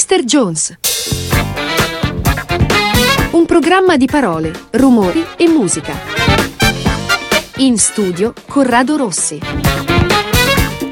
Mr. Jones. Un programma di parole, rumori e musica. In studio Corrado Rossi.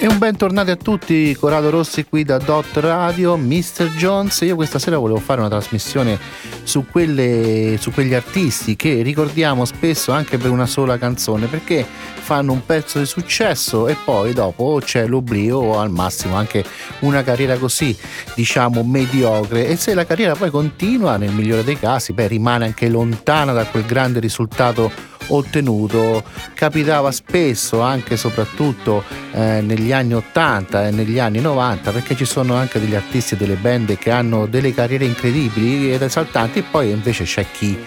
E un bentornati a tutti, Corrado Rossi qui da Dot Radio, Mr. Jones. Io questa sera volevo fare una trasmissione su, quelle, su quegli artisti che ricordiamo spesso anche per una sola canzone perché fanno un pezzo di successo e poi dopo c'è l'oblio o al massimo anche una carriera così diciamo mediocre e se la carriera poi continua nel migliore dei casi beh rimane anche lontana da quel grande risultato ottenuto. Capitava spesso anche e soprattutto eh, negli anni 80 e negli anni 90 perché ci sono anche degli artisti e delle band che hanno delle carriere incredibili ed esaltanti e poi invece c'è chi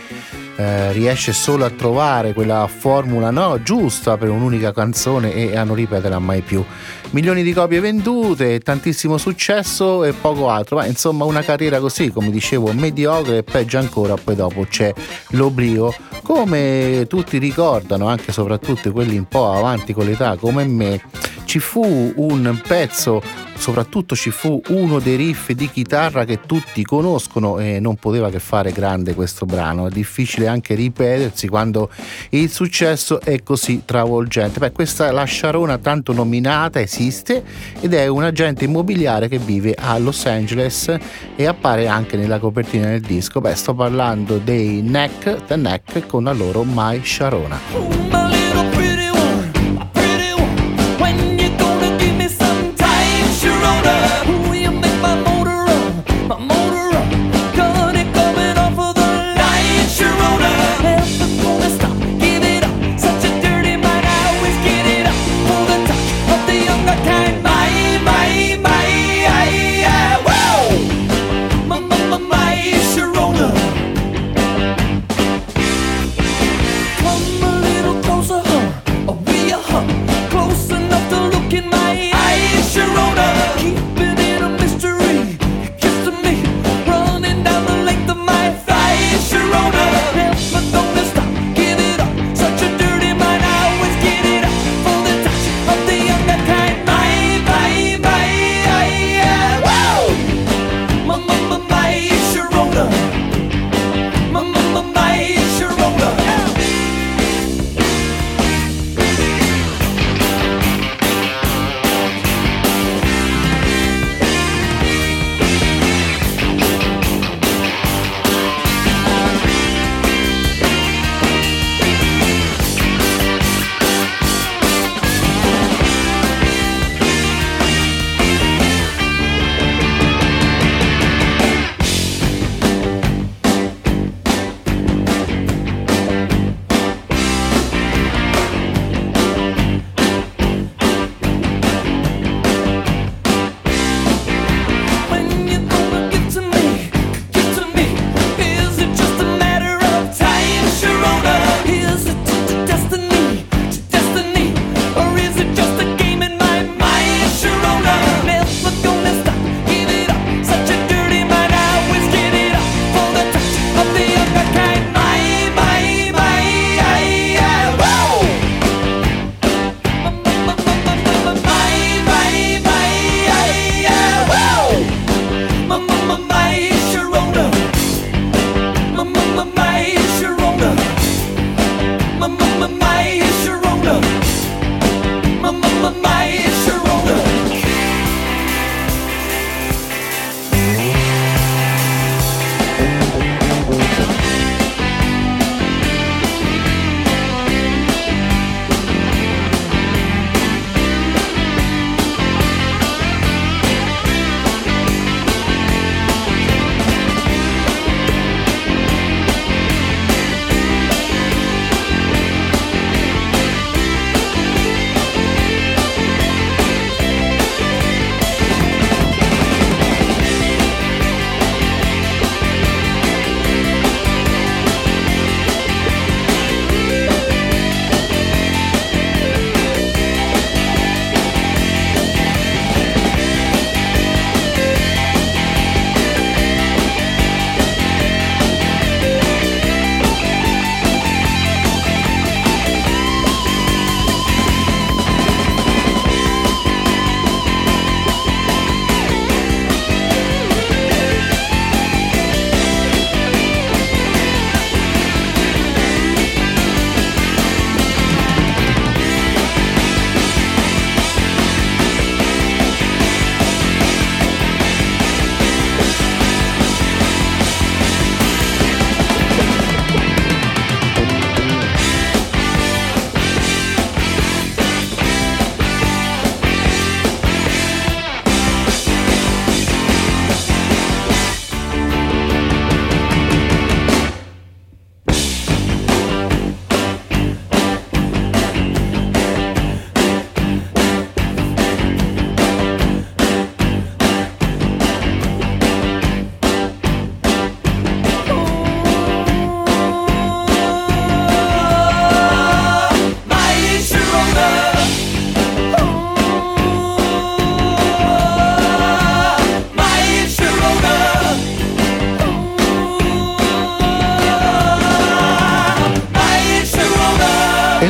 eh, riesce solo a trovare quella formula no, giusta per un'unica canzone e a non ripeterla mai più. Milioni di copie vendute, tantissimo successo e poco altro, ma insomma una carriera così, come dicevo, mediocre e peggio ancora, poi dopo c'è l'oblio, come tutti ricordano, anche e soprattutto quelli un po' avanti con l'età come me, ci fu un pezzo soprattutto ci fu uno dei riff di chitarra che tutti conoscono e non poteva che fare grande questo brano. È difficile anche ripetersi quando il successo è così travolgente. Beh, questa la Sharona tanto nominata esiste ed è un agente immobiliare che vive a Los Angeles e appare anche nella copertina del disco. Beh, sto parlando dei Neck, The Neck con la loro My Sharona.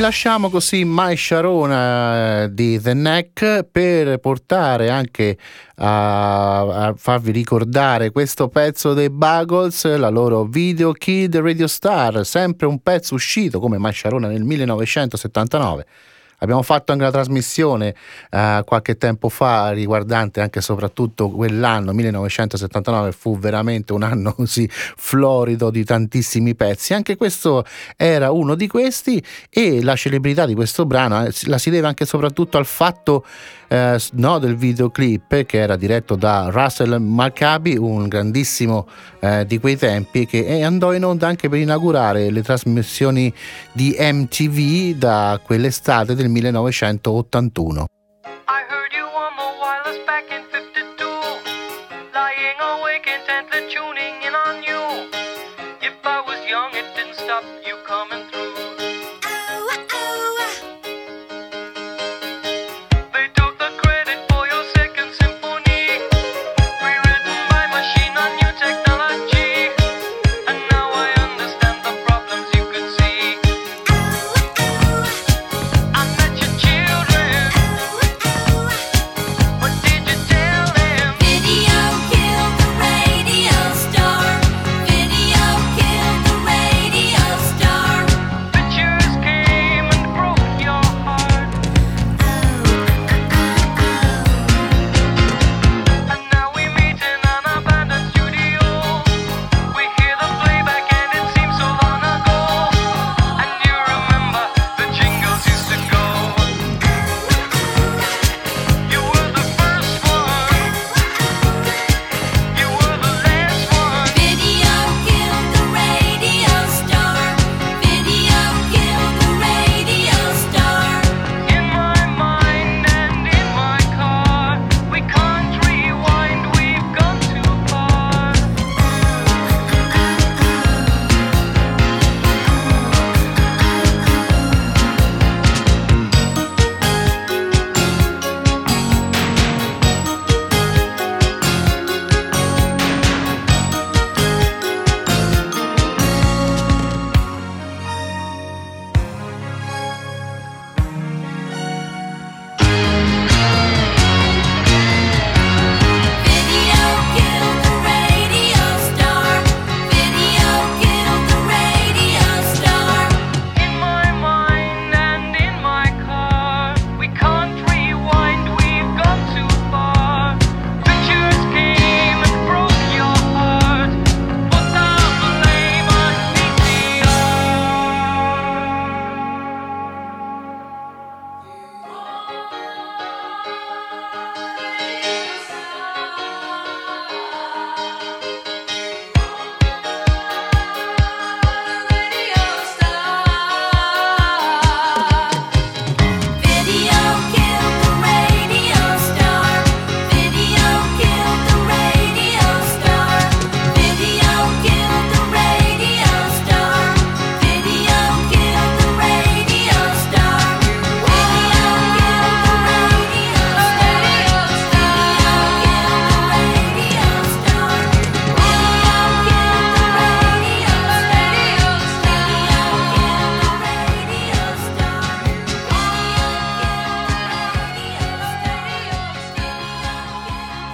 Lasciamo così Mai Sharona eh, di The Neck per portare anche a, a, farvi ricordare questo pezzo dei Buggles, la loro Video Kid Radio Star, sempre un pezzo uscito come Mai Sharona nel 1979 Abbiamo fatto anche una trasmissione eh, qualche tempo fa riguardante anche e soprattutto quell'anno 1979 fu veramente un anno così florido di tantissimi pezzi. Anche questo era uno di questi e la celebrità di questo brano eh, la si deve anche e soprattutto al fatto eh, no, del videoclip che era diretto da Russell Maccabi, un grandissimo eh, di quei tempi che andò in onda anche per inaugurare le trasmissioni di MTV da quell'estate del 1981.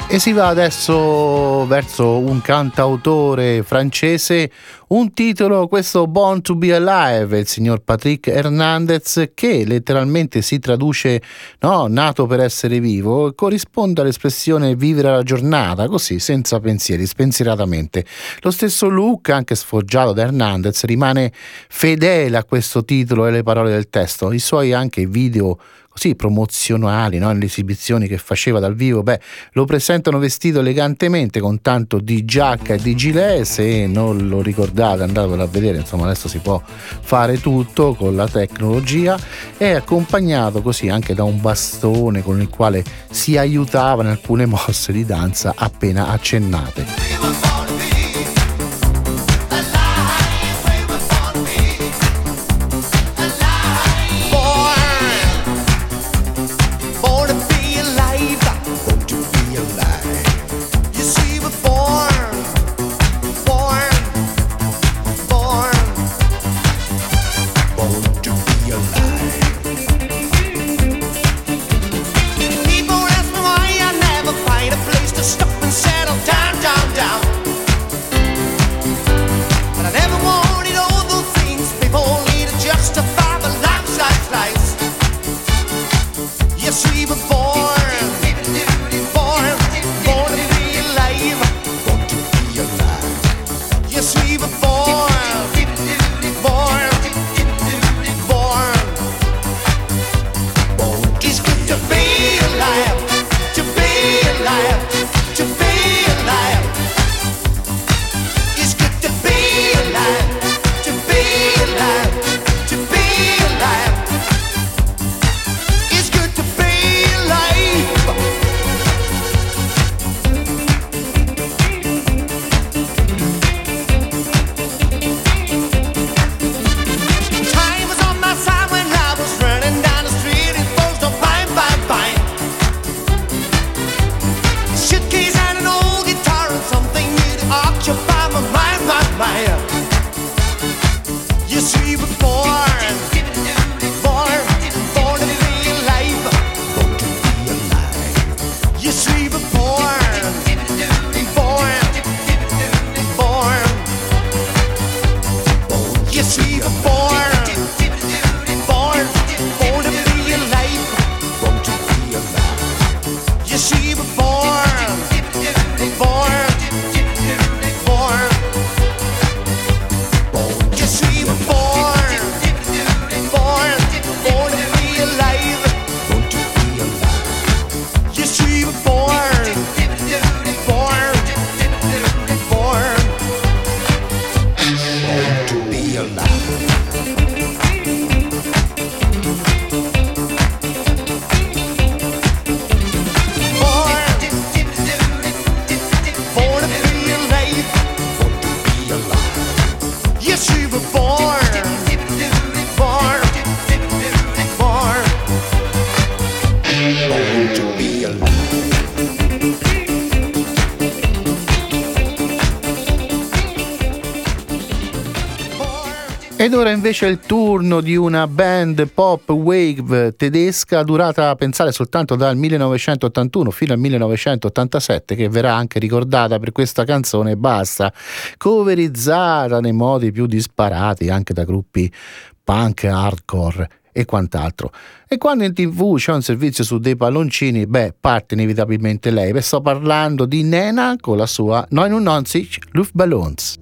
E si va adesso verso un cantautore francese, un titolo, questo Born to be Alive, il signor Patrick Hernandez, che letteralmente si traduce no, nato per essere vivo, corrisponde all'espressione vivere la giornata, così, senza pensieri, spensieratamente. Lo stesso look, anche sfoggiato da Hernandez, rimane fedele a questo titolo e alle parole del testo. I suoi anche video così promozionali, no? nelle esibizioni che faceva dal vivo, beh, lo presentano vestito elegantemente con tanto di giacca e di gilet, se non lo ricordate andatelo a vedere, insomma adesso si può fare tutto con la tecnologia, è accompagnato così anche da un bastone con il quale si aiutava in alcune mosse di danza appena accennate. Il turno di una band pop wave tedesca durata, pensare, soltanto dal 1981 fino al 1987, che verrà anche ricordata per questa canzone basta, coverizzata nei modi più disparati anche da gruppi punk, hardcore e quant'altro. E quando in tv c'è un servizio su dei palloncini, beh, parte inevitabilmente lei. Sto parlando di Nena con la sua 99 Luftballons.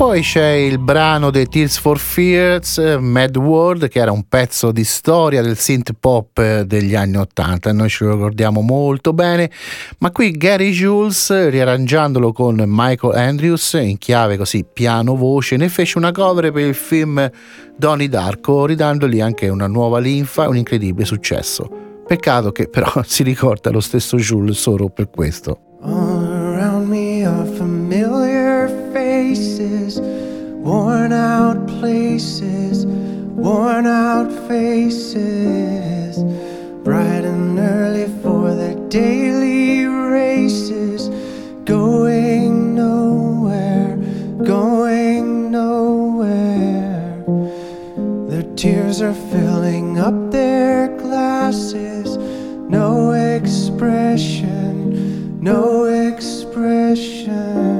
Poi c'è il brano dei Tears for Fears, Mad World, che era un pezzo di storia del synth pop degli anni Ottanta, noi ce lo ricordiamo molto bene, ma qui Gary Jules, riarrangiandolo con Michael Andrews in chiave così piano voce, ne fece una cover per il film Donnie Darko, ridandogli anche una nuova linfa e un incredibile successo. Peccato che però si ricorda lo stesso Jules solo per questo. All around me are worn out places, worn out faces, bright and early for their daily races, going nowhere, going nowhere. Their tears are filling up their glasses, no expression, no expression.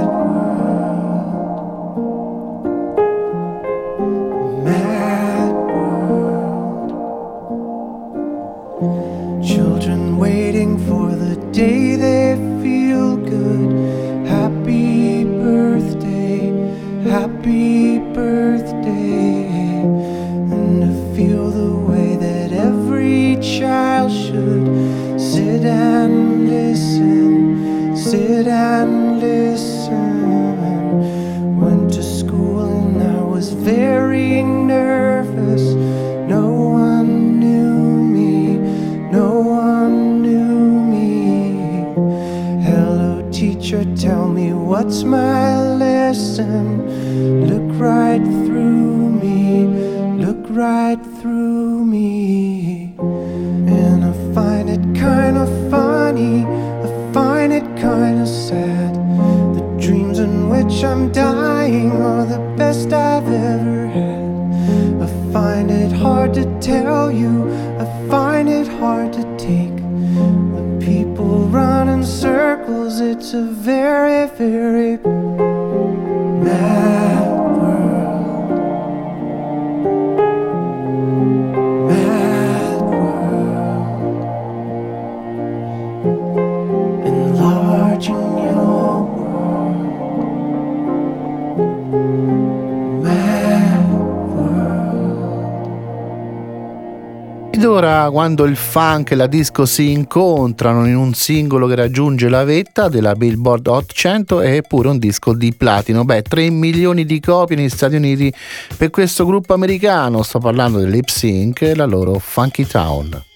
what's my lesson Look right through me, look right through me. And I find it kinda funny, I find it kinda sad. The dreams in which I'm dying quando il funk e la disco si incontrano in un singolo che raggiunge la vetta della Billboard Hot 100 è pure un disco di platino. Beh, 3 milioni di copie negli Stati Uniti per questo gruppo americano. Sto parlando dell'Hip Sync e la loro Funky Town.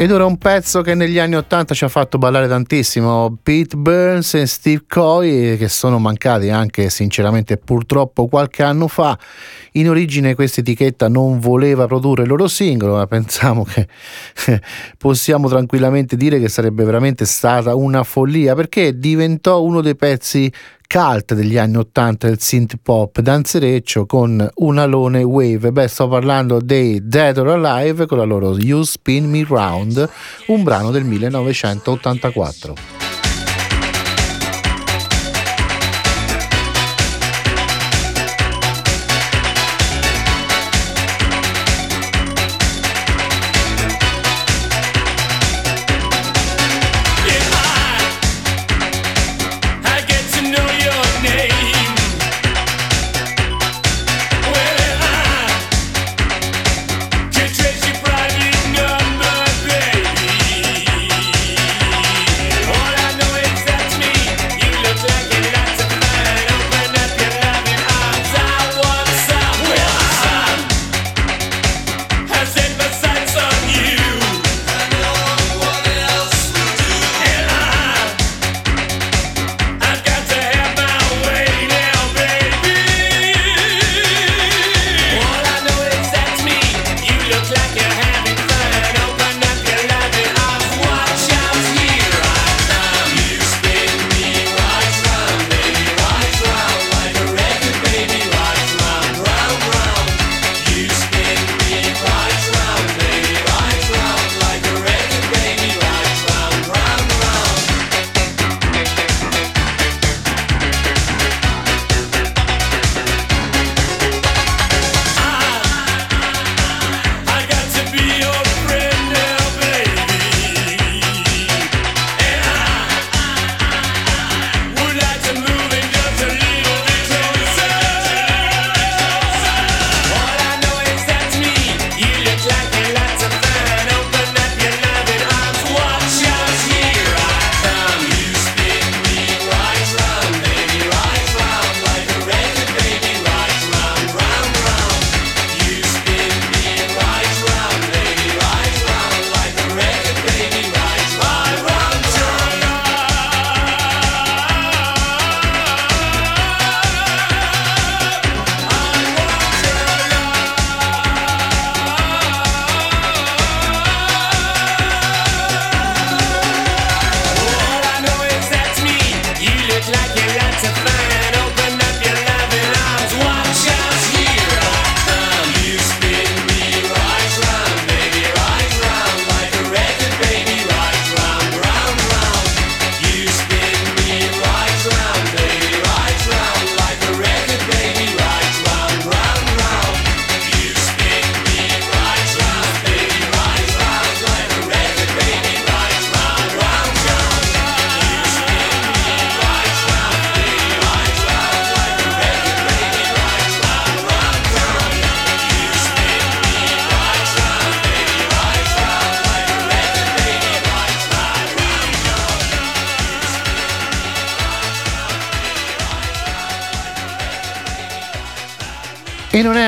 Ed ora un pezzo che negli anni Ottanta ci ha fatto ballare tantissimo, Pete Burns e Steve Coy, che sono mancati anche sinceramente purtroppo qualche anno fa. In origine questa etichetta non voleva produrre il loro singolo, ma pensiamo che possiamo tranquillamente dire che sarebbe veramente stata una follia, perché diventò uno dei pezzi cult degli anni 80 del synth pop danzereccio con un alone wave. Beh, sto parlando dei Dead or Alive con la loro You Spin Me Round, un brano del 1984.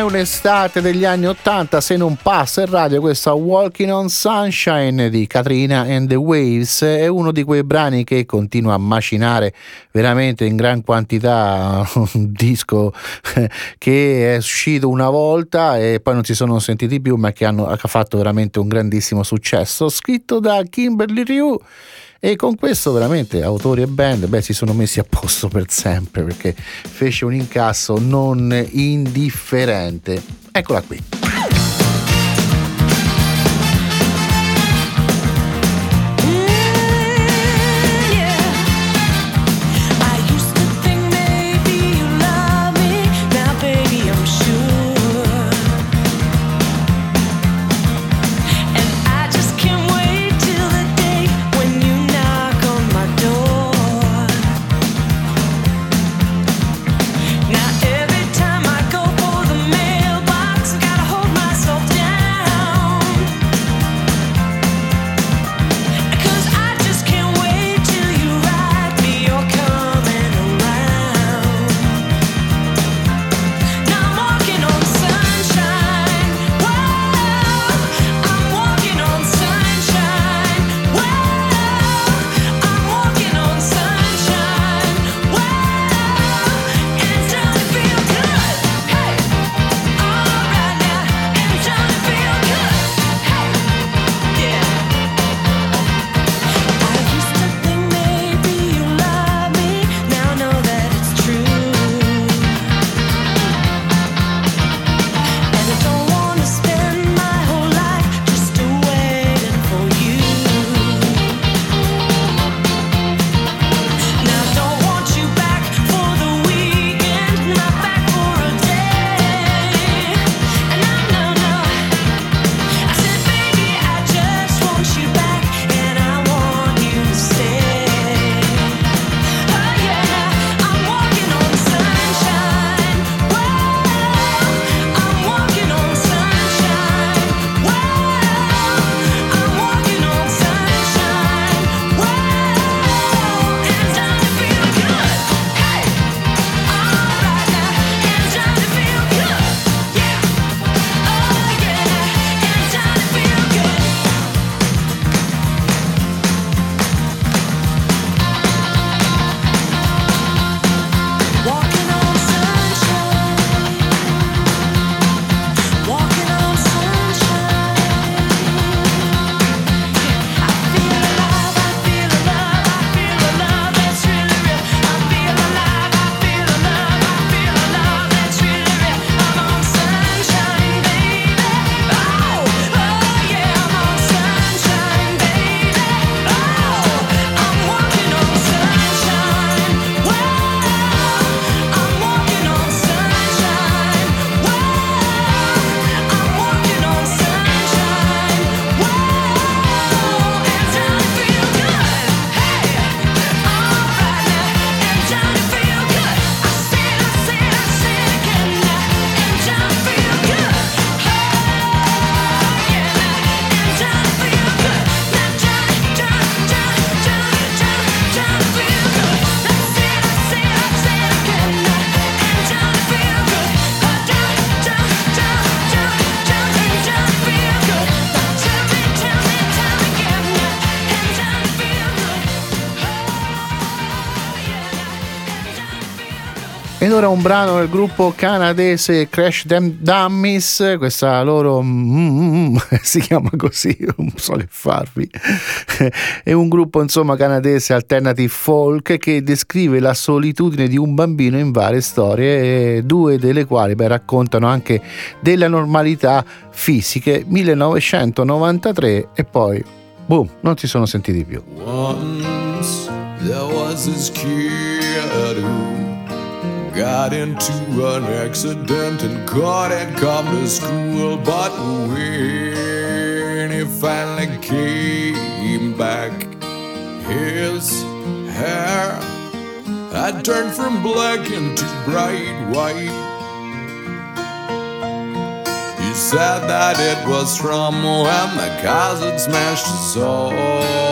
È un'estate degli anni Ottanta se non passa in radio questa Walking on Sunshine di Katrina and the Waves. È uno di quei brani che continua a macinare veramente in gran quantità un disco che è uscito una volta e poi non si sono sentiti più, ma che, hanno, ha fatto veramente un grandissimo successo. Scritto da Kimberly Ryu e con questo veramente autori e band beh, si sono messi a posto per sempre perché fece un incasso non indifferente. Eccola qui. Ed ora un brano del gruppo canadese Crash Them Dummies, questa loro mm, mm, si chiama così, non so che farvi. È un gruppo insomma canadese alternative folk che descrive la solitudine di un bambino in varie storie, due delle quali beh, raccontano anche della normalità fisiche 1993 e poi boom, non si sono sentiti più. Once there was this kid who got into an accident and couldn't come to school. But when he finally came back, his hair had turned from black into bright white. He said that it was from when the cars had smashed his soul.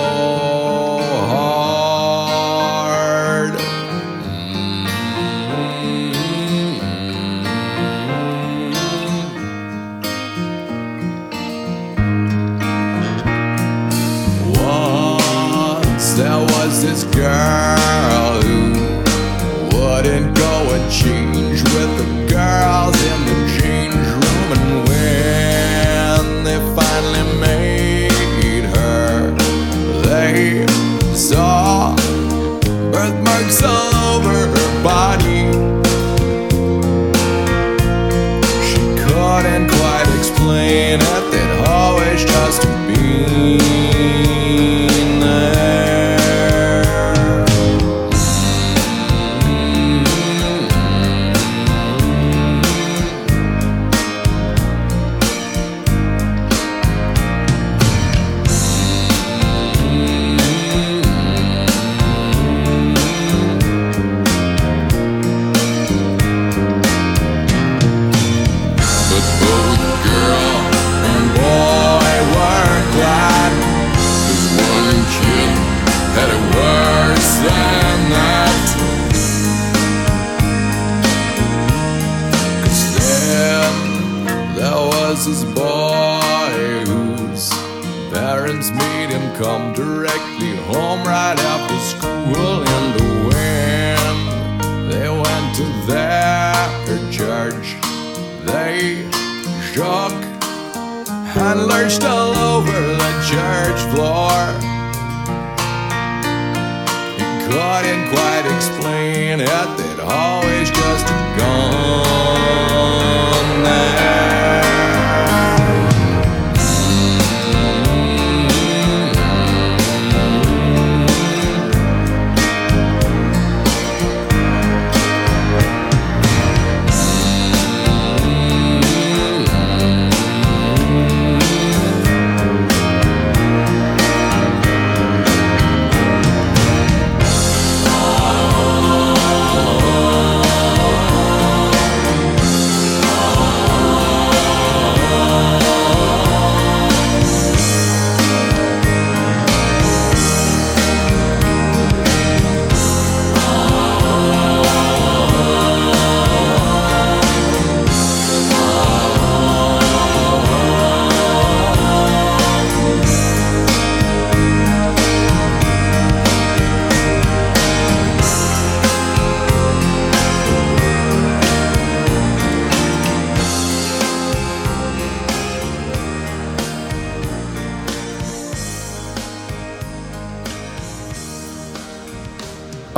Birthmarks all over her body. She couldn't quite explain it, they'd always just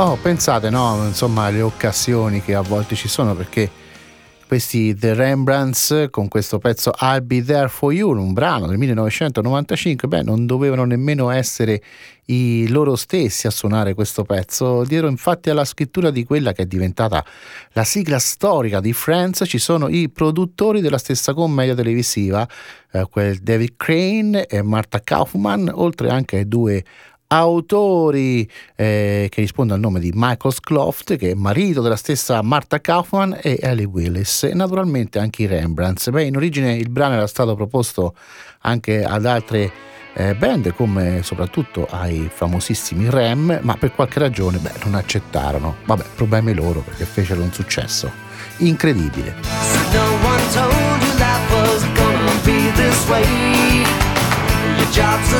Oh, pensate, no, insomma, le occasioni che a volte ci sono perché questi The Rembrandts con questo pezzo I'll Be There For You, un brano del 1995, beh, non dovevano nemmeno essere i loro stessi a suonare questo pezzo. Dietro infatti alla scrittura di quella che è diventata la sigla storica di Friends ci sono i produttori della stessa commedia televisiva, eh, quel David Crane e Martha Kaufman, oltre anche ai due autori eh, che risponde al nome di Michael Scloft, che è marito della stessa Martha Kaufman e Ellie Willis, e naturalmente anche i Rembrandts. Beh, in origine il brano era stato proposto anche ad altre eh, band, come soprattutto ai famosissimi Rem, ma per qualche ragione beh, non accettarono. Vabbè, problemi loro perché fecero un successo incredibile. Your job's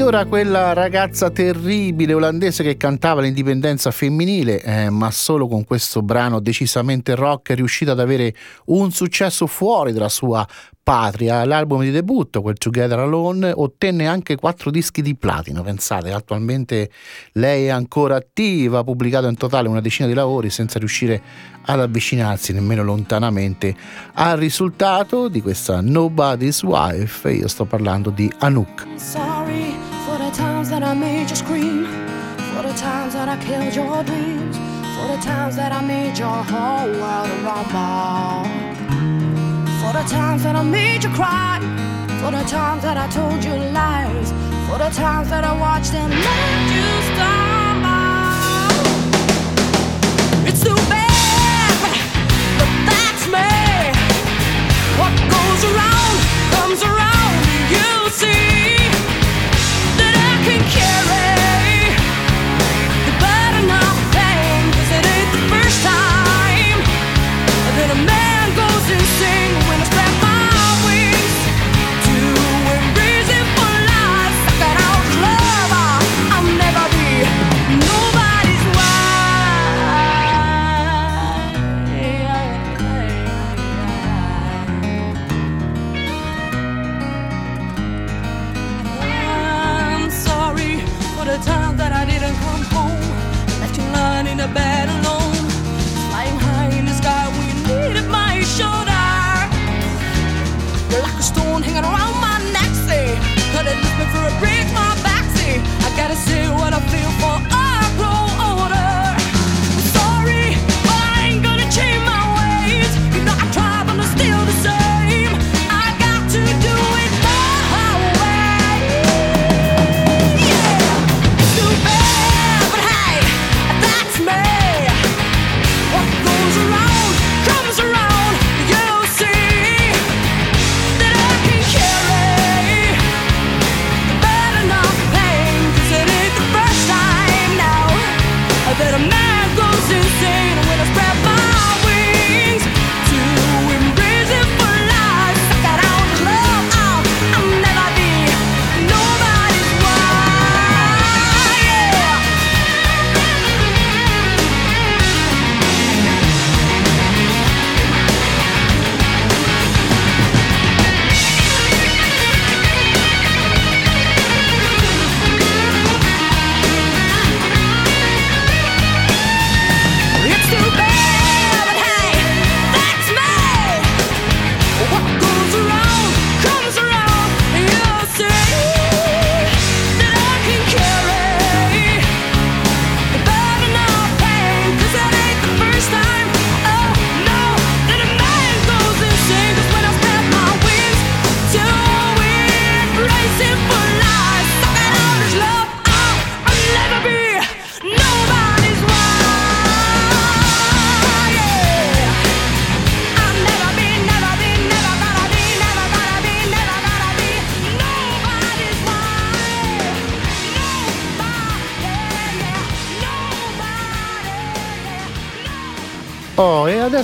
ora quella ragazza terribile olandese che cantava l'indipendenza femminile, eh, ma solo con questo brano decisamente rock è riuscita ad avere un successo fuori dalla sua patria. L'album di debutto, quel Together Alone, ottenne anche quattro dischi di platino. Pensate, attualmente lei è ancora attiva, ha pubblicato in totale una decina di lavori senza riuscire ad avvicinarsi nemmeno lontanamente al risultato di questa Nobody's Wife. Io sto parlando di Anouk. Sorry for the times that I made you scream, for the times that I killed your dreams, for the times that I made your whole world a rumble, for the times that I made you cry, for the times that I told you lies, for the times that I watched and let you stumble. It's too bad. But that's me. What goes around comes around. Alone. Flying high in the sky when you needed my shoulder. You're like a stone hanging around my neck, say. Could it lift me for a my back, say. I gotta say what I feel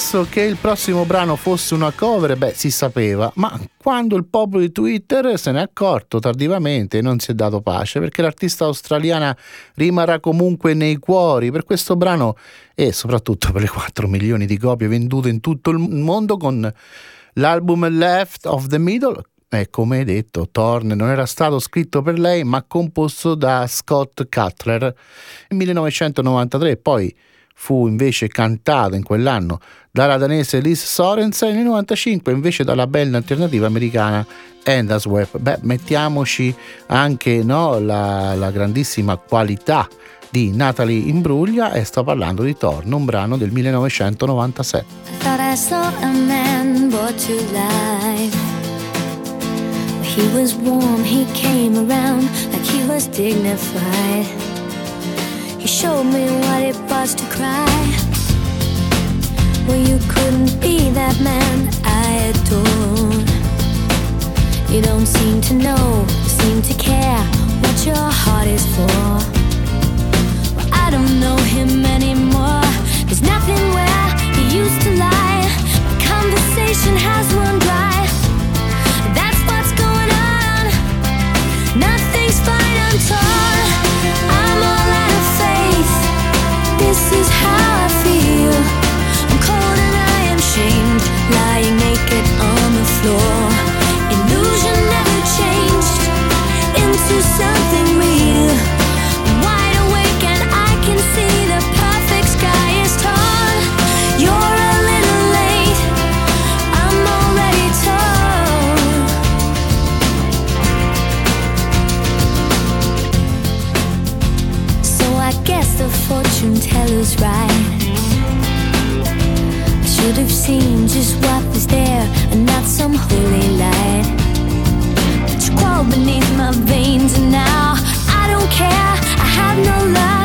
E adesso che il prossimo brano fosse una cover, beh, si sapeva, ma quando il popolo di Twitter se n'è accorto tardivamente non si è dato pace, perché l'artista australiana rimarrà comunque nei cuori per questo brano e soprattutto per le 4 milioni di copie vendute in tutto il mondo con l'album Left of the Middle. E come detto, Thorn non era stato scritto per lei, ma composto da Scott Cutler nel 1993. Poi fu invece cantato in quell'anno dalla danese Liz Sorensen e nel 95 invece dalla band alternativa americana Endas Web. Beh, mettiamoci anche no, la, la grandissima qualità di Natalie Imbruglia e sto parlando di Torn, un brano del 1997. I I saw a man brought to life. He was warm, he came around like he was dignified. He showed me what it was to cry. Well, you couldn't be that man I adore. You don't seem to know, seem to care what your heart is for. Well, I don't know him anymore. There's nothing where he used to lie. My conversation has run dry. Teller's right. I should have seen just what was there and not some holy light. But you crawl beneath my veins and now I don't care. I have no luck.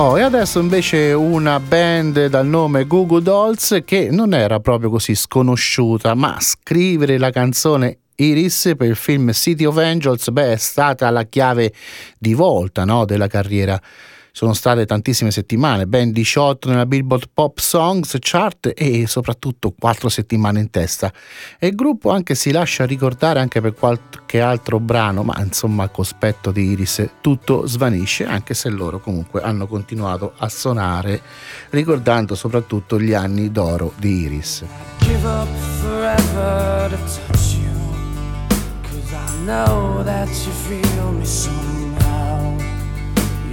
Oh, e adesso invece una band dal nome Goo Goo Dolls che non era proprio così sconosciuta, ma scrivere la canzone Iris per il film City of Angels beh, è stata la chiave di volta no, della carriera. Sono state tantissime settimane, ben 18 nella Billboard Pop Songs Chart e soprattutto 4 settimane in testa. E il gruppo anche si lascia ricordare anche per qualche altro brano, ma insomma a cospetto di Iris tutto svanisce, anche se loro comunque hanno continuato a suonare ricordando soprattutto gli anni d'oro di Iris. give up forever to touch you. Cause I know that you feel me somehow.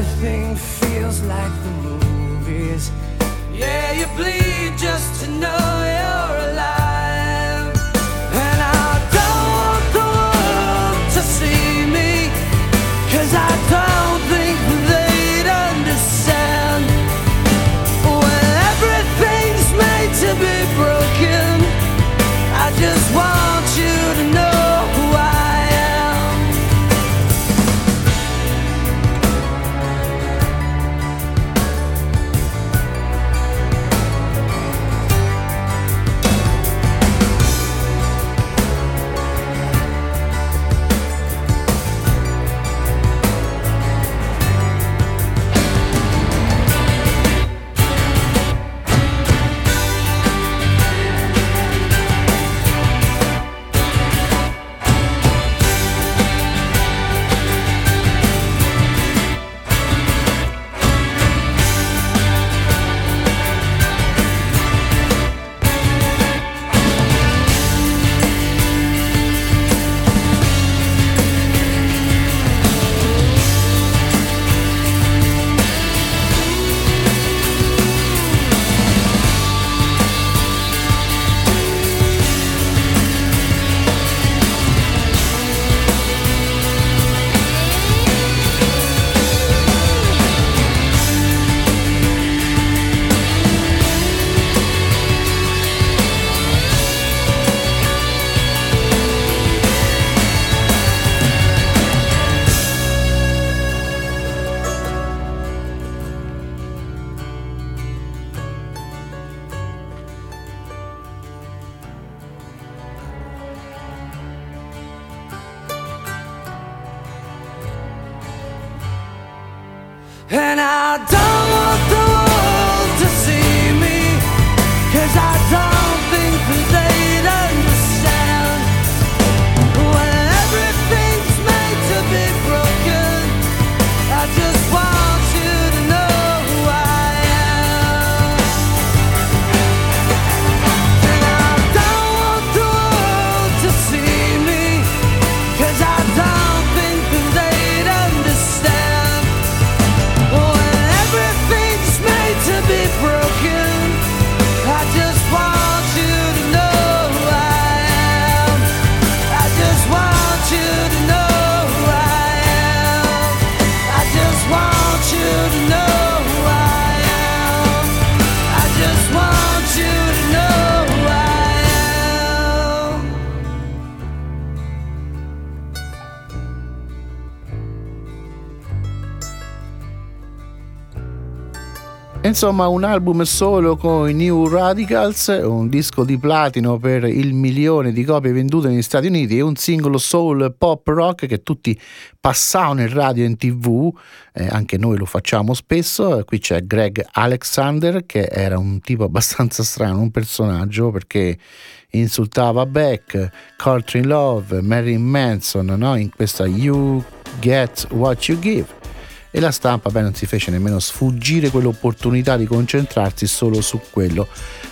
everything feels like the movies. Yeah, you bleed just to know you're alive. And I don't Insomma, un album solo con i New Radicals, un disco di platino per il milione di copie vendute negli Stati Uniti e un singolo soul pop rock che tutti passavano in radio e in tv, eh, anche noi lo facciamo spesso. Qui c'è Greg Alexander che era un tipo abbastanza strano, un personaggio perché insultava Beck, Coltrane Love, Marilyn Manson, no? in questa You Get What You Give e la stampa beh, non si fece nemmeno sfuggire quell'opportunità di concentrarsi solo su quello.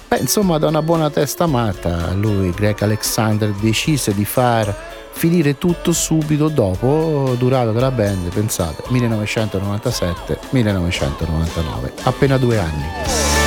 Beh, insomma, da una buona testa matta, lui, Greg Alexander, decise di far finire tutto subito dopo, durato della band, pensate, 1997-1999, appena due anni.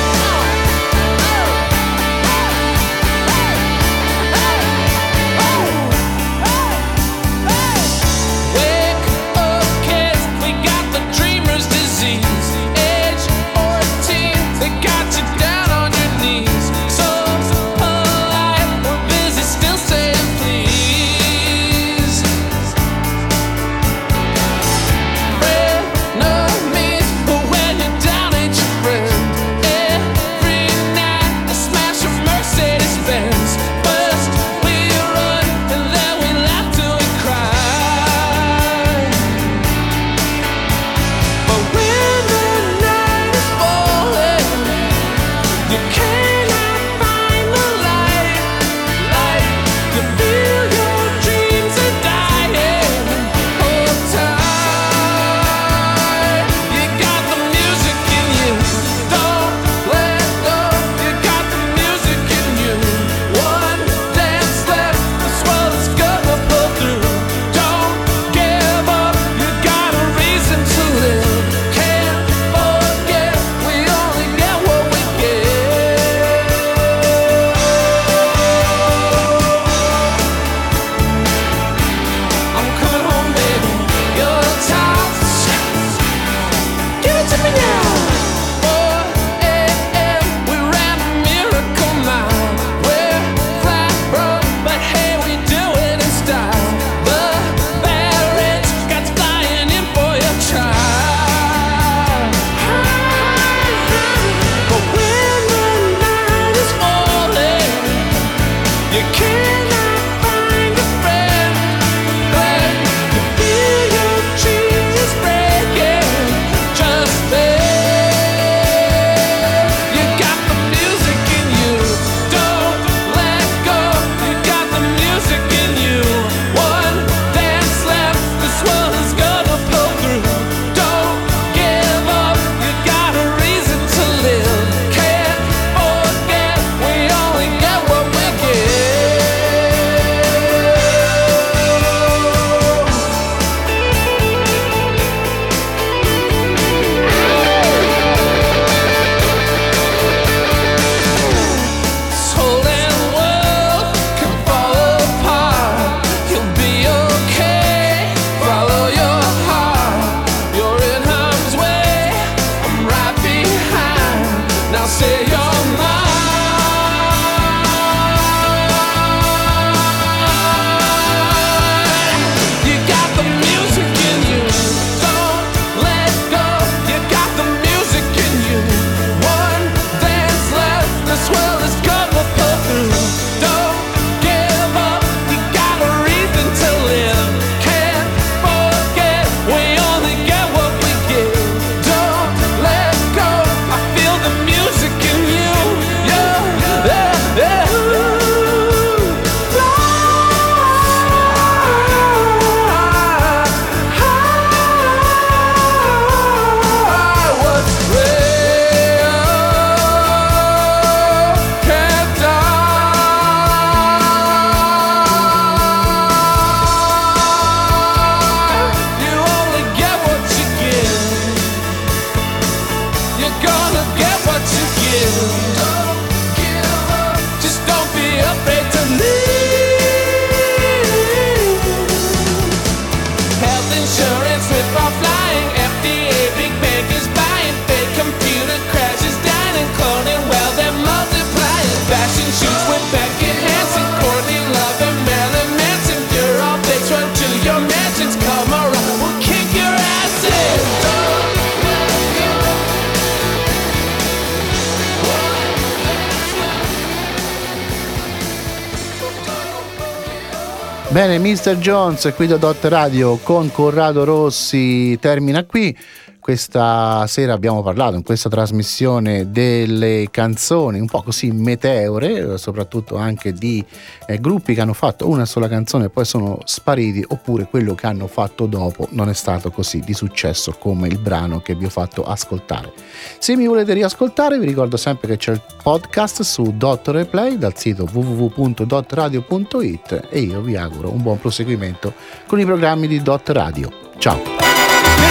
Bene, Mr. Jones qui da Dot Radio con Corrado Rossi termina qui. Questa sera abbiamo parlato in questa trasmissione delle canzoni un po' così meteore, soprattutto anche di eh, gruppi che hanno fatto una sola canzone e poi sono spariti, oppure quello che hanno fatto dopo non è stato così di successo come il brano che vi ho fatto ascoltare. Se mi volete riascoltare, vi ricordo sempre che c'è il podcast su Dot Replay dal sito www.dotradio.it e io vi auguro un buon proseguimento con i programmi di Dot Radio. Ciao!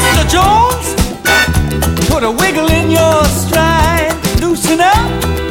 Mr. Jones, put a wiggle in your stride, loosen up.